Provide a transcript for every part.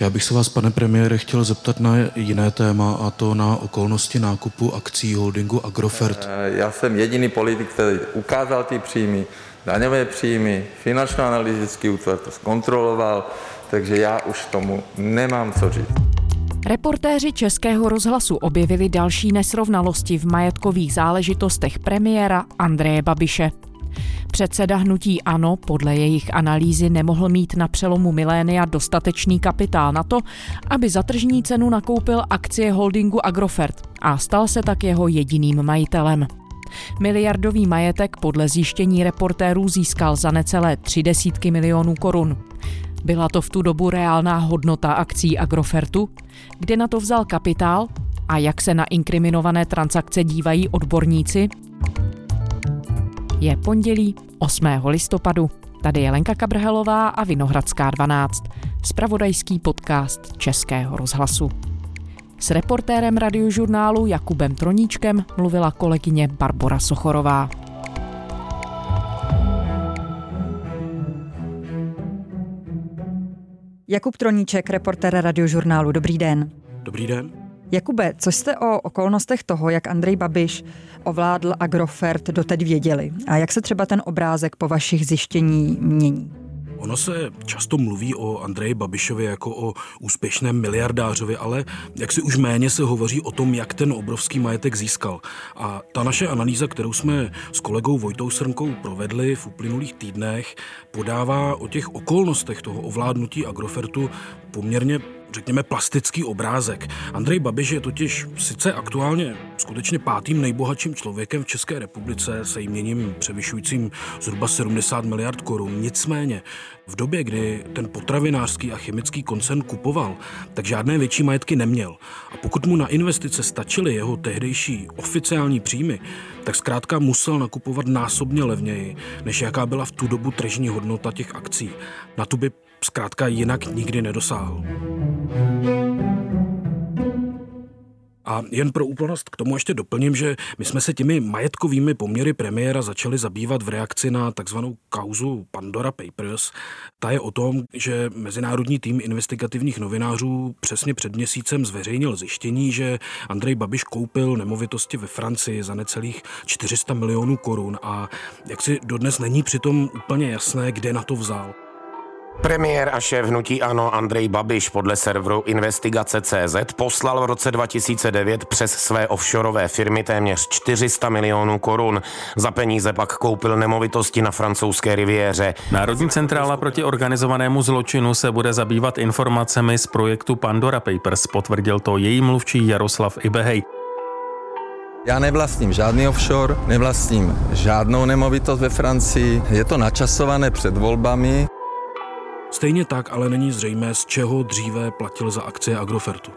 Já bych se vás, pane premiére, chtěl zeptat na jiné téma a to na okolnosti nákupu akcí holdingu Agrofert. Eh, já jsem jediný politik, který ukázal ty příjmy, daňové příjmy, finančno-analytický útvar to zkontroloval, takže já už tomu nemám co říct. Reportéři Českého rozhlasu objevili další nesrovnalosti v majetkových záležitostech premiéra Andreje Babiše. Předseda hnutí ANO podle jejich analýzy nemohl mít na přelomu milénia dostatečný kapitál na to, aby za tržní cenu nakoupil akcie holdingu Agrofert a stal se tak jeho jediným majitelem. Miliardový majetek podle zjištění reportérů získal za necelé tři desítky milionů korun. Byla to v tu dobu reálná hodnota akcí Agrofertu, kde na to vzal kapitál a jak se na inkriminované transakce dívají odborníci? Je pondělí 8. listopadu. Tady je Lenka Kabrhelová a Vinohradská 12, spravodajský podcast Českého rozhlasu. S reportérem radiožurnálu Jakubem Troníčkem mluvila kolegyně Barbara Sochorová. Jakub Troníček, reportér radiožurnálu. Dobrý den. Dobrý den. Jakube, co jste o okolnostech toho, jak Andrej Babiš ovládl Agrofert, doteď věděli? A jak se třeba ten obrázek po vašich zjištění mění? Ono se často mluví o Andreji Babišovi jako o úspěšném miliardářovi, ale jak si už méně se hovoří o tom, jak ten obrovský majetek získal. A ta naše analýza, kterou jsme s kolegou Vojtou Srnkou provedli v uplynulých týdnech, podává o těch okolnostech toho ovládnutí Agrofertu poměrně řekněme, plastický obrázek. Andrej Babiš je totiž sice aktuálně skutečně pátým nejbohatším člověkem v České republice se jměním převyšujícím zhruba 70 miliard korun. Nicméně v době, kdy ten potravinářský a chemický koncern kupoval, tak žádné větší majetky neměl. A pokud mu na investice stačily jeho tehdejší oficiální příjmy, tak zkrátka musel nakupovat násobně levněji, než jaká byla v tu dobu tržní hodnota těch akcí. Na tu by zkrátka jinak nikdy nedosáhl. A jen pro úplnost k tomu ještě doplním, že my jsme se těmi majetkovými poměry premiéra začali zabývat v reakci na takzvanou kauzu Pandora Papers. Ta je o tom, že mezinárodní tým investigativních novinářů přesně před měsícem zveřejnil zjištění, že Andrej Babiš koupil nemovitosti ve Francii za necelých 400 milionů korun a jak si dodnes není přitom úplně jasné, kde na to vzal. Premiér a šéf hnutí Ano Andrej Babiš podle serveru Investigace.cz poslal v roce 2009 přes své offshoreové firmy téměř 400 milionů korun. Za peníze pak koupil nemovitosti na francouzské riviéře. Národní centrála proti organizovanému zločinu se bude zabývat informacemi z projektu Pandora Papers, potvrdil to její mluvčí Jaroslav Ibehej. Já nevlastním žádný offshore, nevlastním žádnou nemovitost ve Francii. Je to načasované před volbami. Stejně tak ale není zřejmé, z čeho dříve platil za akcie Agrofertu.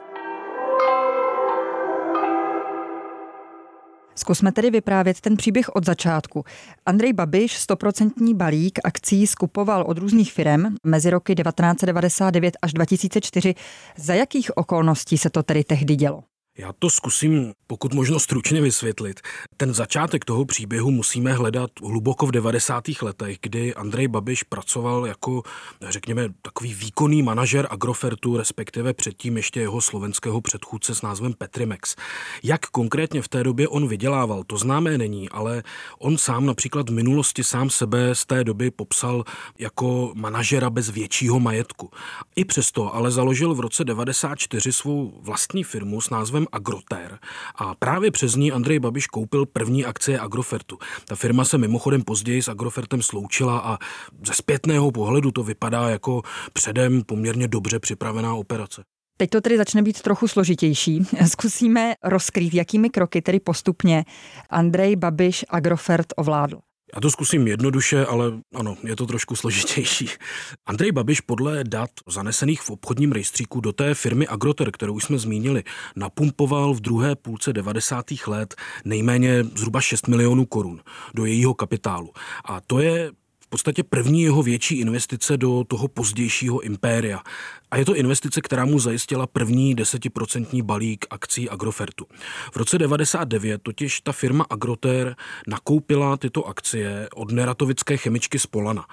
Zkusme tedy vyprávět ten příběh od začátku. Andrej Babiš stoprocentní balík akcí skupoval od různých firm mezi roky 1999 až 2004. Za jakých okolností se to tedy tehdy dělo? Já to zkusím pokud možno stručně vysvětlit. Ten začátek toho příběhu musíme hledat hluboko v 90. letech, kdy Andrej Babiš pracoval jako, řekněme, takový výkonný manažer Agrofertu, respektive předtím ještě jeho slovenského předchůdce s názvem Petrimex. Jak konkrétně v té době on vydělával, to známé není, ale on sám například v minulosti sám sebe z té doby popsal jako manažera bez většího majetku. I přesto ale založil v roce 94 svou vlastní firmu s názvem Agroter a právě přes ní Andrej Babiš koupil první akcie Agrofertu. Ta firma se mimochodem později s Agrofertem sloučila a ze zpětného pohledu to vypadá jako předem poměrně dobře připravená operace. Teď to tedy začne být trochu složitější. Zkusíme rozkrýt, jakými kroky tedy postupně Andrej Babiš Agrofert ovládl. Já to zkusím jednoduše, ale ano, je to trošku složitější. Andrej Babiš podle dat zanesených v obchodním rejstříku do té firmy Agroter, kterou už jsme zmínili, napumpoval v druhé půlce 90. let nejméně zhruba 6 milionů korun do jejího kapitálu. A to je v podstatě první jeho větší investice do toho pozdějšího impéria. A je to investice, která mu zajistila první desetiprocentní balík akcí Agrofertu. V roce 99 totiž ta firma Agroter nakoupila tyto akcie od neratovické chemičky Spolana.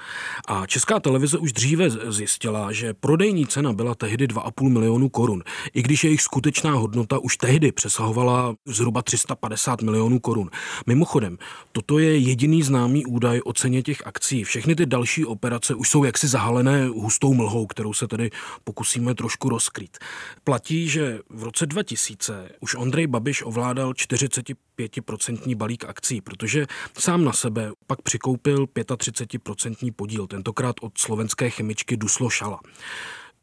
A česká televize už dříve zjistila, že prodejní cena byla tehdy 2,5 milionu korun, i když jejich skutečná hodnota už tehdy přesahovala zhruba 350 milionů korun. Mimochodem, toto je jediný známý údaj o ceně těch akcí. Všechny ty další operace už jsou jaksi zahalené hustou mlhou, kterou se tedy pokusíme trošku rozkrýt. Platí, že v roce 2000 už Ondrej Babiš ovládal 45% balík akcí, protože sám na sebe pak přikoupil 35% podíl, tentokrát od slovenské chemičky Duslo Šala.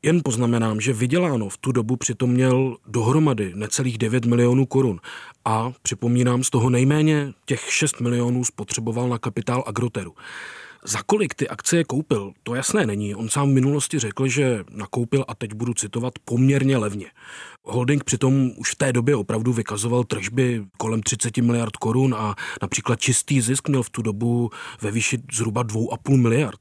Jen poznamenám, že vyděláno v tu dobu přitom měl dohromady necelých 9 milionů korun a připomínám, z toho nejméně těch 6 milionů spotřeboval na kapitál Agroteru. Za kolik ty akcie koupil, to jasné není. On sám v minulosti řekl, že nakoupil, a teď budu citovat, poměrně levně. Holding přitom už v té době opravdu vykazoval tržby kolem 30 miliard korun a například čistý zisk měl v tu dobu ve výši zhruba 2,5 miliard.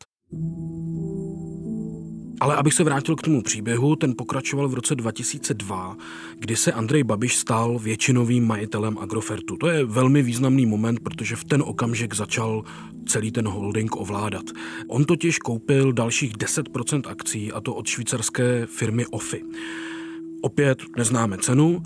Ale abych se vrátil k tomu příběhu, ten pokračoval v roce 2002, kdy se Andrej Babiš stal většinovým majitelem Agrofertu. To je velmi významný moment, protože v ten okamžik začal celý ten holding ovládat. On totiž koupil dalších 10% akcí, a to od švýcarské firmy OFI. Opět neznáme cenu,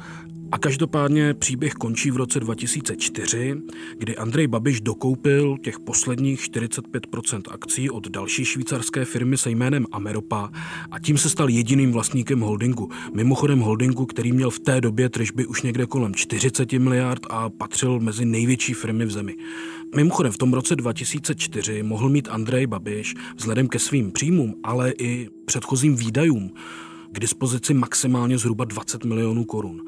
a každopádně příběh končí v roce 2004, kdy Andrej Babiš dokoupil těch posledních 45% akcí od další švýcarské firmy se jménem Ameropa a tím se stal jediným vlastníkem holdingu. Mimochodem holdingu, který měl v té době tržby už někde kolem 40 miliard a patřil mezi největší firmy v zemi. Mimochodem v tom roce 2004 mohl mít Andrej Babiš vzhledem ke svým příjmům, ale i předchozím výdajům k dispozici maximálně zhruba 20 milionů korun.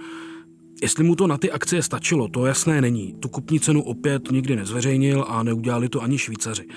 Jestli mu to na ty akcie stačilo, to jasné není. Tu kupní cenu opět nikdy nezveřejnil a neudělali to ani Švýcaři.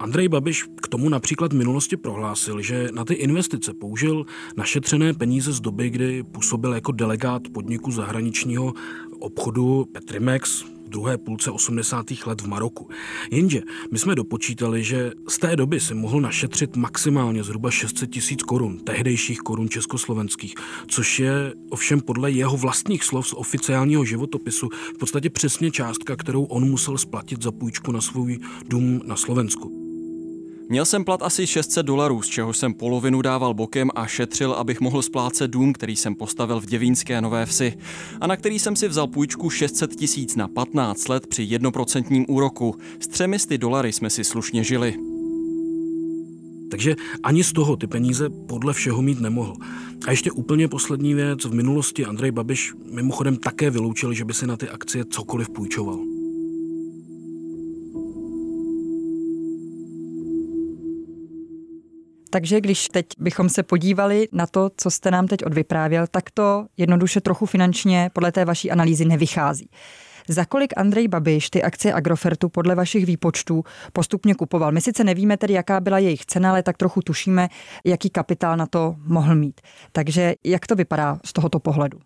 Andrej Babiš k tomu například v minulosti prohlásil, že na ty investice použil našetřené peníze z doby, kdy působil jako delegát podniku zahraničního obchodu Petrimex, druhé půlce 80. let v Maroku. Jenže my jsme dopočítali, že z té doby si mohl našetřit maximálně zhruba 600 tisíc korun, tehdejších korun československých, což je ovšem podle jeho vlastních slov z oficiálního životopisu v podstatě přesně částka, kterou on musel splatit za půjčku na svůj dům na Slovensku. Měl jsem plat asi 600 dolarů, z čeho jsem polovinu dával bokem a šetřil, abych mohl splácet dům, který jsem postavil v Děvínské Nové Vsi a na který jsem si vzal půjčku 600 tisíc na 15 let při jednoprocentním úroku. S třemi sty dolary jsme si slušně žili. Takže ani z toho ty peníze podle všeho mít nemohl. A ještě úplně poslední věc. V minulosti Andrej Babiš mimochodem také vyloučil, že by si na ty akcie cokoliv půjčoval. Takže když teď bychom se podívali na to, co jste nám teď odvyprávěl, tak to jednoduše trochu finančně podle té vaší analýzy nevychází. Za kolik Andrej Babiš ty akcie Agrofertu podle vašich výpočtů postupně kupoval? My sice nevíme tedy, jaká byla jejich cena, ale tak trochu tušíme, jaký kapitál na to mohl mít. Takže jak to vypadá z tohoto pohledu?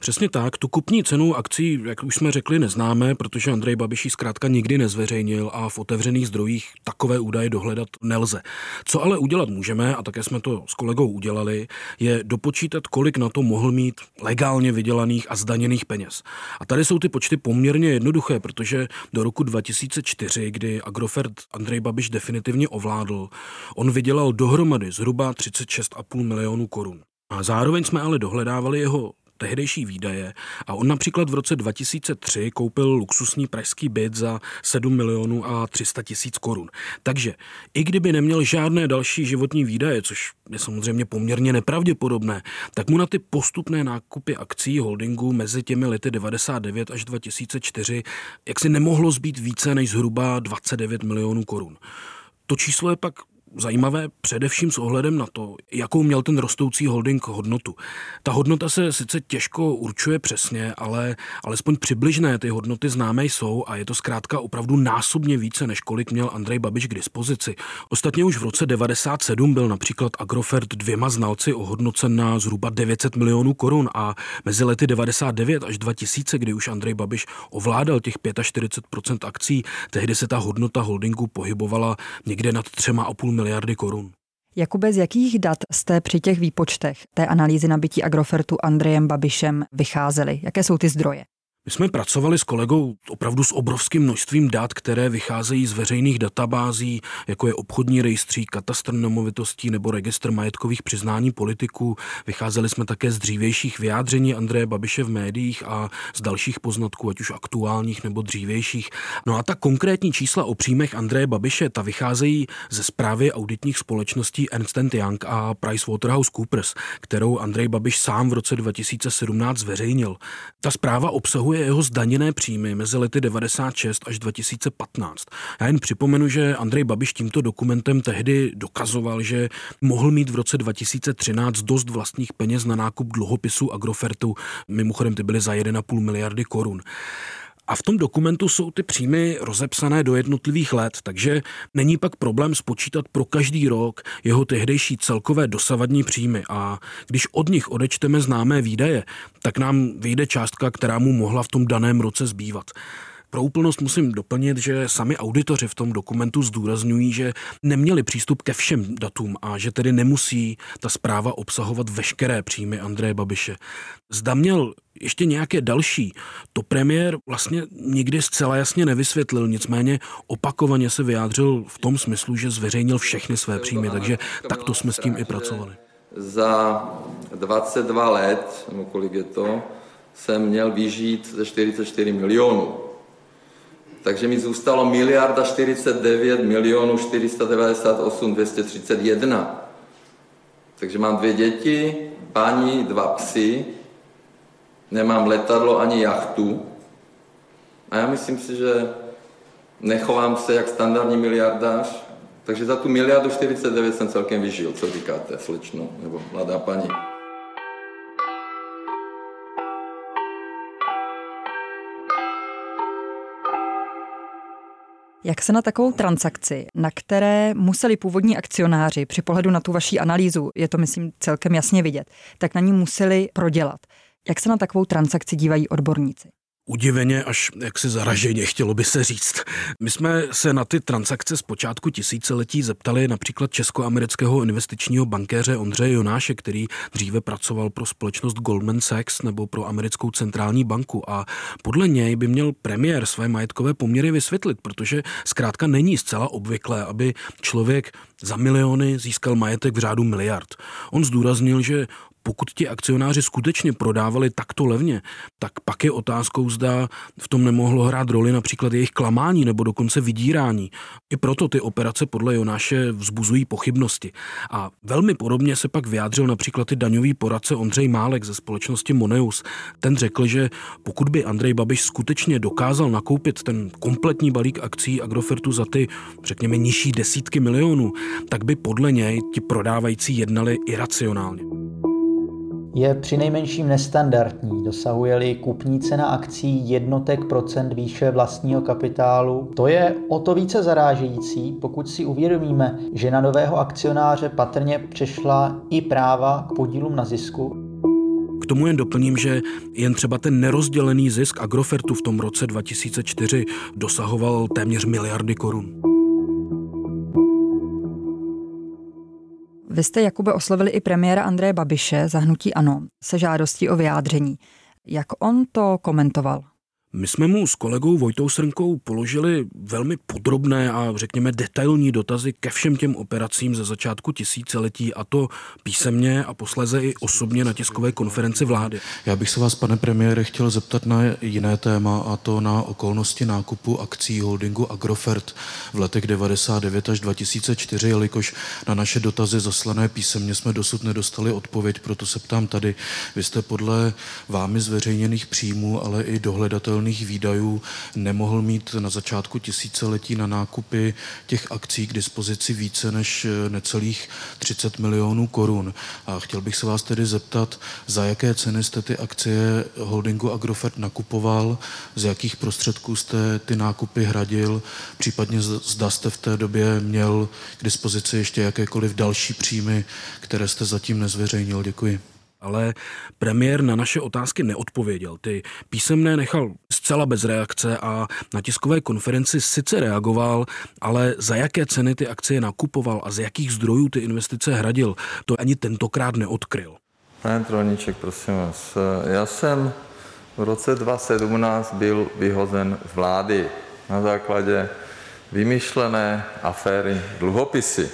Přesně tak, tu kupní cenu akcí, jak už jsme řekli, neznáme, protože Andrej Babiš ji zkrátka nikdy nezveřejnil a v otevřených zdrojích takové údaje dohledat nelze. Co ale udělat můžeme, a také jsme to s kolegou udělali, je dopočítat, kolik na to mohl mít legálně vydělaných a zdaněných peněz. A tady jsou ty počty poměrně jednoduché, protože do roku 2004, kdy Agrofert Andrej Babiš definitivně ovládl, on vydělal dohromady zhruba 36,5 milionů korun. A zároveň jsme ale dohledávali jeho tehdejší výdaje a on například v roce 2003 koupil luxusní pražský byt za 7 milionů a 300 tisíc korun. Takže i kdyby neměl žádné další životní výdaje, což je samozřejmě poměrně nepravděpodobné, tak mu na ty postupné nákupy akcí holdingu mezi těmi lety 99 až 2004 jak si nemohlo zbýt více než zhruba 29 milionů korun. To číslo je pak zajímavé především s ohledem na to, jakou měl ten rostoucí holding hodnotu. Ta hodnota se sice těžko určuje přesně, ale alespoň přibližné ty hodnoty známé jsou a je to zkrátka opravdu násobně více, než kolik měl Andrej Babiš k dispozici. Ostatně už v roce 97 byl například Agrofert dvěma znalci ohodnocen na zhruba 900 milionů korun a mezi lety 99 až 2000, kdy už Andrej Babiš ovládal těch 45% akcí, tehdy se ta hodnota holdingu pohybovala někde nad 3,5 miliardy korun. Jakube, z jakých dat jste při těch výpočtech té analýzy nabití Agrofertu Andrejem Babišem vycházeli? Jaké jsou ty zdroje? My jsme pracovali s kolegou opravdu s obrovským množstvím dat, které vycházejí z veřejných databází, jako je obchodní rejstřík, katastr nemovitostí nebo registr majetkových přiznání politiků. Vycházeli jsme také z dřívějších vyjádření Andreje Babiše v médiích a z dalších poznatků, ať už aktuálních nebo dřívějších. No a ta konkrétní čísla o příjmech Andreje Babiše, ta vycházejí ze zprávy auditních společností Ernst Young a PricewaterhouseCoopers, kterou Andrej Babiš sám v roce 2017 zveřejnil. Ta zpráva obsahuje je jeho zdaněné příjmy mezi lety 96 až 2015. Já jen připomenu, že Andrej Babiš tímto dokumentem tehdy dokazoval, že mohl mít v roce 2013 dost vlastních peněz na nákup dluhopisů Agrofertu. Mimochodem ty byly za 1,5 miliardy korun. A v tom dokumentu jsou ty příjmy rozepsané do jednotlivých let, takže není pak problém spočítat pro každý rok jeho tehdejší celkové dosavadní příjmy. A když od nich odečteme známé výdaje, tak nám vyjde částka, která mu mohla v tom daném roce zbývat. Pro úplnost musím doplnit, že sami auditoři v tom dokumentu zdůrazňují, že neměli přístup ke všem datům a že tedy nemusí ta zpráva obsahovat veškeré příjmy Andreje Babiše. Zda měl ještě nějaké další, to premiér vlastně nikdy zcela jasně nevysvětlil, nicméně opakovaně se vyjádřil v tom smyslu, že zveřejnil všechny své příjmy, takže takto jsme s tím i pracovali. Za 22 let, nebo kolik je to, jsem měl vyžít ze 44 milionů. Takže mi zůstalo miliarda 49 milionů 498 231. Takže mám dvě děti, paní, dva psy, nemám letadlo ani jachtu. A já myslím si, že nechovám se jak standardní miliardář, takže za tu miliardu 49 jsem celkem vyžil. Co říkáte, slečno nebo mladá paní? Jak se na takovou transakci, na které museli původní akcionáři při pohledu na tu vaší analýzu, je to myslím celkem jasně vidět, tak na ní museli prodělat. Jak se na takovou transakci dívají odborníci? Udiveně až jaksi zaraženě, chtělo by se říct. My jsme se na ty transakce z počátku tisíciletí zeptali například česko-amerického investičního bankéře Ondřeje Jonáše, který dříve pracoval pro společnost Goldman Sachs nebo pro americkou centrální banku a podle něj by měl premiér své majetkové poměry vysvětlit, protože zkrátka není zcela obvyklé, aby člověk za miliony získal majetek v řádu miliard. On zdůraznil, že pokud ti akcionáři skutečně prodávali takto levně, tak pak je otázkou, zda v tom nemohlo hrát roli například jejich klamání nebo dokonce vydírání. I proto ty operace podle Jonáše vzbuzují pochybnosti. A velmi podobně se pak vyjádřil například i daňový poradce Ondřej Málek ze společnosti Moneus. Ten řekl, že pokud by Andrej Babiš skutečně dokázal nakoupit ten kompletní balík akcí Agrofertu za ty, řekněme, nižší desítky milionů, tak by podle něj ti prodávající jednali iracionálně je přinejmenším nestandardní, dosahuje-li kupní cena akcí jednotek procent výše vlastního kapitálu. To je o to více zarážející, pokud si uvědomíme, že na nového akcionáře patrně přešla i práva k podílům na zisku. K tomu jen doplním, že jen třeba ten nerozdělený zisk Agrofertu v tom roce 2004 dosahoval téměř miliardy korun. Vy jste, Jakube, oslovili i premiéra Andreje Babiše za hnutí ANO se žádostí o vyjádření. Jak on to komentoval? My jsme mu s kolegou Vojtou Srnkou položili velmi podrobné a řekněme detailní dotazy ke všem těm operacím ze začátku tisíciletí a to písemně a posleze i osobně na tiskové konferenci vlády. Já bych se vás, pane premiére, chtěl zeptat na jiné téma a to na okolnosti nákupu akcí holdingu Agrofert v letech 99 až 2004, jelikož na naše dotazy zaslané písemně jsme dosud nedostali odpověď, proto se ptám tady. Vy jste podle vámi zveřejněných příjmů, ale i dohledatel předvídatelných výdajů nemohl mít na začátku tisíciletí na nákupy těch akcí k dispozici více než necelých 30 milionů korun. A chtěl bych se vás tedy zeptat, za jaké ceny jste ty akcie holdingu Agrofert nakupoval, z jakých prostředků jste ty nákupy hradil, případně zda jste v té době měl k dispozici ještě jakékoliv další příjmy, které jste zatím nezveřejnil. Děkuji. Ale premiér na naše otázky neodpověděl. Ty písemné nechal zcela bez reakce a na tiskové konferenci sice reagoval, ale za jaké ceny ty akcie nakupoval a z jakých zdrojů ty investice hradil, to ani tentokrát neodkryl. Pane Troníček, prosím vás, já jsem v roce 2017 byl vyhozen z vlády na základě vymyšlené aféry dluhopisy.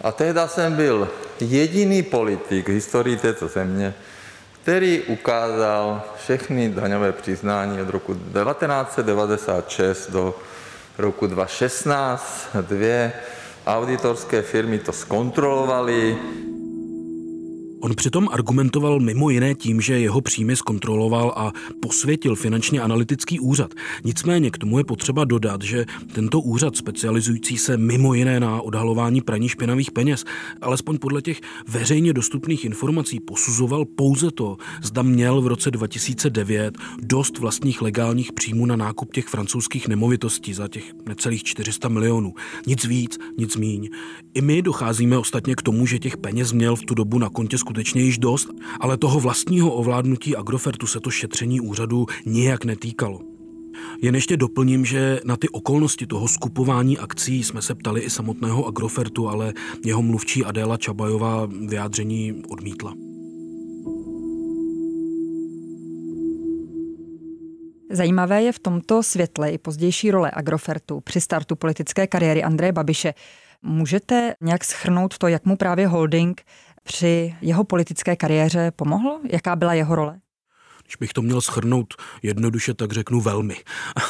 A tehdy jsem byl jediný politik v historii této země, který ukázal všechny daňové přiznání od roku 1996 do roku 2016. Dvě auditorské firmy to zkontrolovaly. On přitom argumentoval mimo jiné tím, že jeho příjmy zkontroloval a posvětil finančně analytický úřad. Nicméně k tomu je potřeba dodat, že tento úřad specializující se mimo jiné na odhalování praní špinavých peněz, alespoň podle těch veřejně dostupných informací posuzoval pouze to, zda měl v roce 2009 dost vlastních legálních příjmů na nákup těch francouzských nemovitostí za těch necelých 400 milionů. Nic víc, nic míň. I my docházíme ostatně k tomu, že těch peněz měl v tu dobu na kontě skutečně již dost, ale toho vlastního ovládnutí Agrofertu se to šetření úřadu nijak netýkalo. Jen ještě doplním, že na ty okolnosti toho skupování akcí jsme se ptali i samotného Agrofertu, ale jeho mluvčí Adéla Čabajová vyjádření odmítla. Zajímavé je v tomto světle i pozdější role Agrofertu při startu politické kariéry Andreje Babiše. Můžete nějak schrnout to, jak mu právě holding při jeho politické kariéře pomohl? Jaká byla jeho role? Když bych to měl schrnout jednoduše, tak řeknu velmi.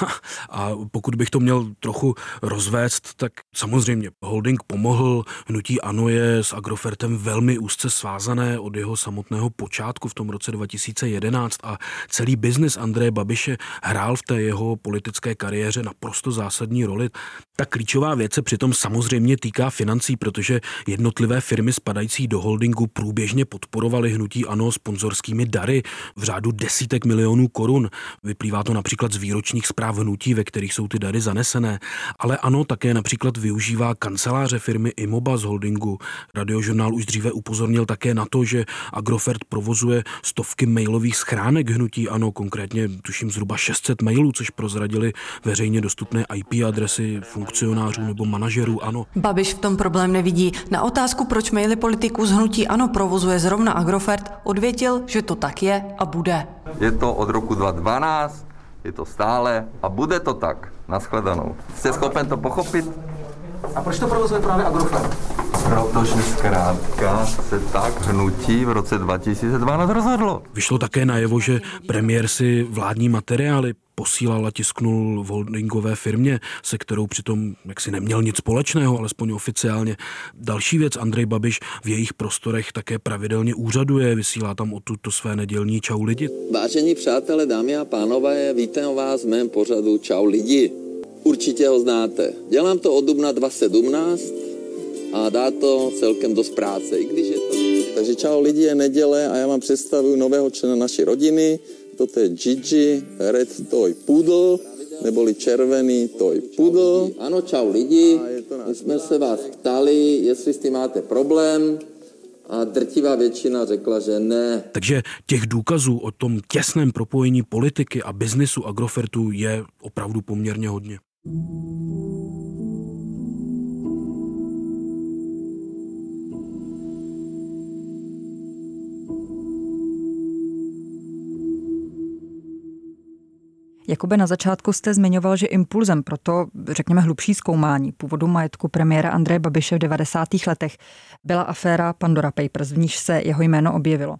A pokud bych to měl trochu rozvést, tak samozřejmě holding pomohl. Hnutí Ano je s Agrofertem velmi úzce svázané od jeho samotného počátku v tom roce 2011 a celý biznis Andreje Babiše hrál v té jeho politické kariéře naprosto zásadní roli. Ta klíčová věc se přitom samozřejmě týká financí, protože jednotlivé firmy spadající do holdingu průběžně podporovaly hnutí Ano sponzorskými dary v řádu desítek milionů korun. Vyplývá to například z výročních zpráv hnutí, ve kterých jsou ty dary zanesené. Ale ano, také například využívá kanceláře firmy Imoba z holdingu. Radiožurnál už dříve upozornil také na to, že Agrofert provozuje stovky mailových schránek hnutí ano, konkrétně tuším zhruba 600 mailů, což prozradili veřejně dostupné IP adresy funkcionářů nebo manažerů ano. Babiš v tom problém nevidí. Na otázku, proč maily politiků z hnutí ano provozuje zrovna Agrofert, odvětil, že to tak je a bude. Je to od roku 2012, je to stále a bude to tak. Naschledanou. Jste schopen to pochopit? A proč to provozuje právě Agrofert? Protože zkrátka se tak hnutí v roce 2012 rozhodlo. Vyšlo také najevo, že premiér si vládní materiály posílal a tisknul v holdingové firmě, se kterou přitom jaksi neměl nic společného, alespoň oficiálně. Další věc, Andrej Babiš v jejich prostorech také pravidelně úřaduje, vysílá tam o tuto své nedělní čau lidi. Vážení přátelé, dámy a pánové, vítám vás v mém pořadu Čau lidi. Určitě ho znáte. Dělám to od dubna 2017 a dá to celkem dost práce, i když je to... Takže čau lidi, je neděle a já vám představuju nového člena naší rodiny, Toto je Gigi Red Toy Poodle, neboli červený Toy Poodle. Ano, čau lidi, my jsme se vás ptali, jestli s tím máte problém, a drtivá většina řekla, že ne. Takže těch důkazů o tom těsném propojení politiky a biznisu Agrofertu je opravdu poměrně hodně. Jakube, na začátku jste zmiňoval, že impulzem pro to, řekněme, hlubší zkoumání původu majetku premiéra Andreje Babiše v 90. letech byla aféra Pandora Papers, v níž se jeho jméno objevilo.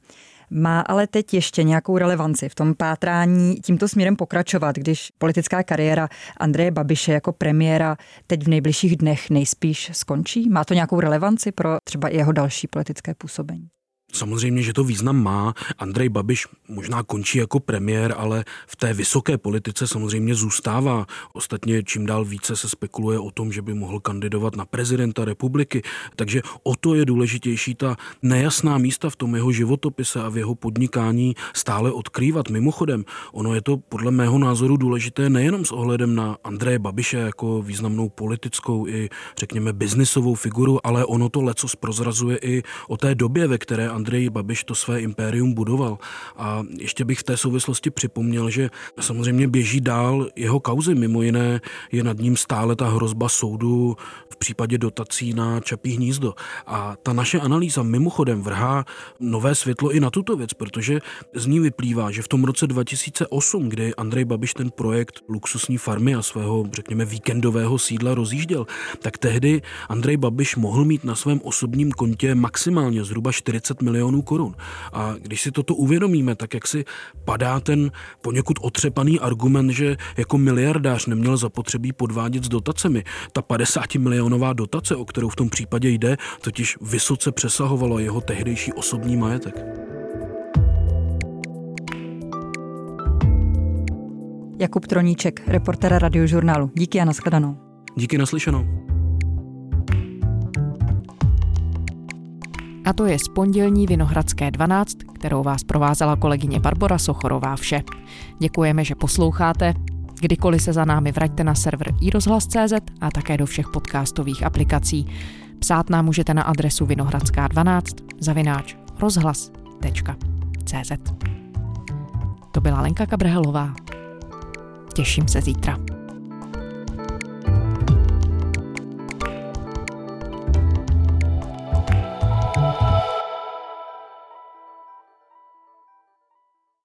Má ale teď ještě nějakou relevanci v tom pátrání tímto směrem pokračovat, když politická kariéra Andreje Babiše jako premiéra teď v nejbližších dnech nejspíš skončí? Má to nějakou relevanci pro třeba jeho další politické působení? Samozřejmě, že to význam má. Andrej Babiš možná končí jako premiér, ale v té vysoké politice samozřejmě zůstává. Ostatně čím dál více se spekuluje o tom, že by mohl kandidovat na prezidenta republiky. Takže o to je důležitější ta nejasná místa v tom jeho životopise a v jeho podnikání stále odkrývat. Mimochodem, ono je to podle mého názoru důležité nejenom s ohledem na Andreje Babiše jako významnou politickou i řekněme biznisovou figuru, ale ono to leco prozrazuje i o té době, ve které Andrej Babiš to své impérium budoval. A ještě bych v té souvislosti připomněl, že samozřejmě běží dál jeho kauzy. Mimo jiné je nad ním stále ta hrozba soudu v případě dotací na Čapí hnízdo. A ta naše analýza mimochodem vrhá nové světlo i na tuto věc, protože z ní vyplývá, že v tom roce 2008, kdy Andrej Babiš ten projekt luxusní farmy a svého, řekněme, víkendového sídla rozjížděl, tak tehdy Andrej Babiš mohl mít na svém osobním kontě maximálně zhruba 40 milionů korun. A když si toto uvědomíme, tak jak si padá ten poněkud otřepaný argument, že jako miliardář neměl zapotřebí podvádět s dotacemi. Ta 50 milionová dotace, o kterou v tom případě jde, totiž vysoce přesahovalo jeho tehdejší osobní majetek. Jakub Troníček, reportér radiožurnálu. Díky a nashledanou. Díky naslyšenou. A to je z pondělní Vinohradské 12, kterou vás provázela kolegyně Barbara Sochorová vše. Děkujeme, že posloucháte. Kdykoliv se za námi vraťte na server iRozhlas.cz a také do všech podcastových aplikací. Psát nám můžete na adresu vinohradská12 zavináč rozhlas.cz To byla Lenka Kabrhelová. Těším se zítra.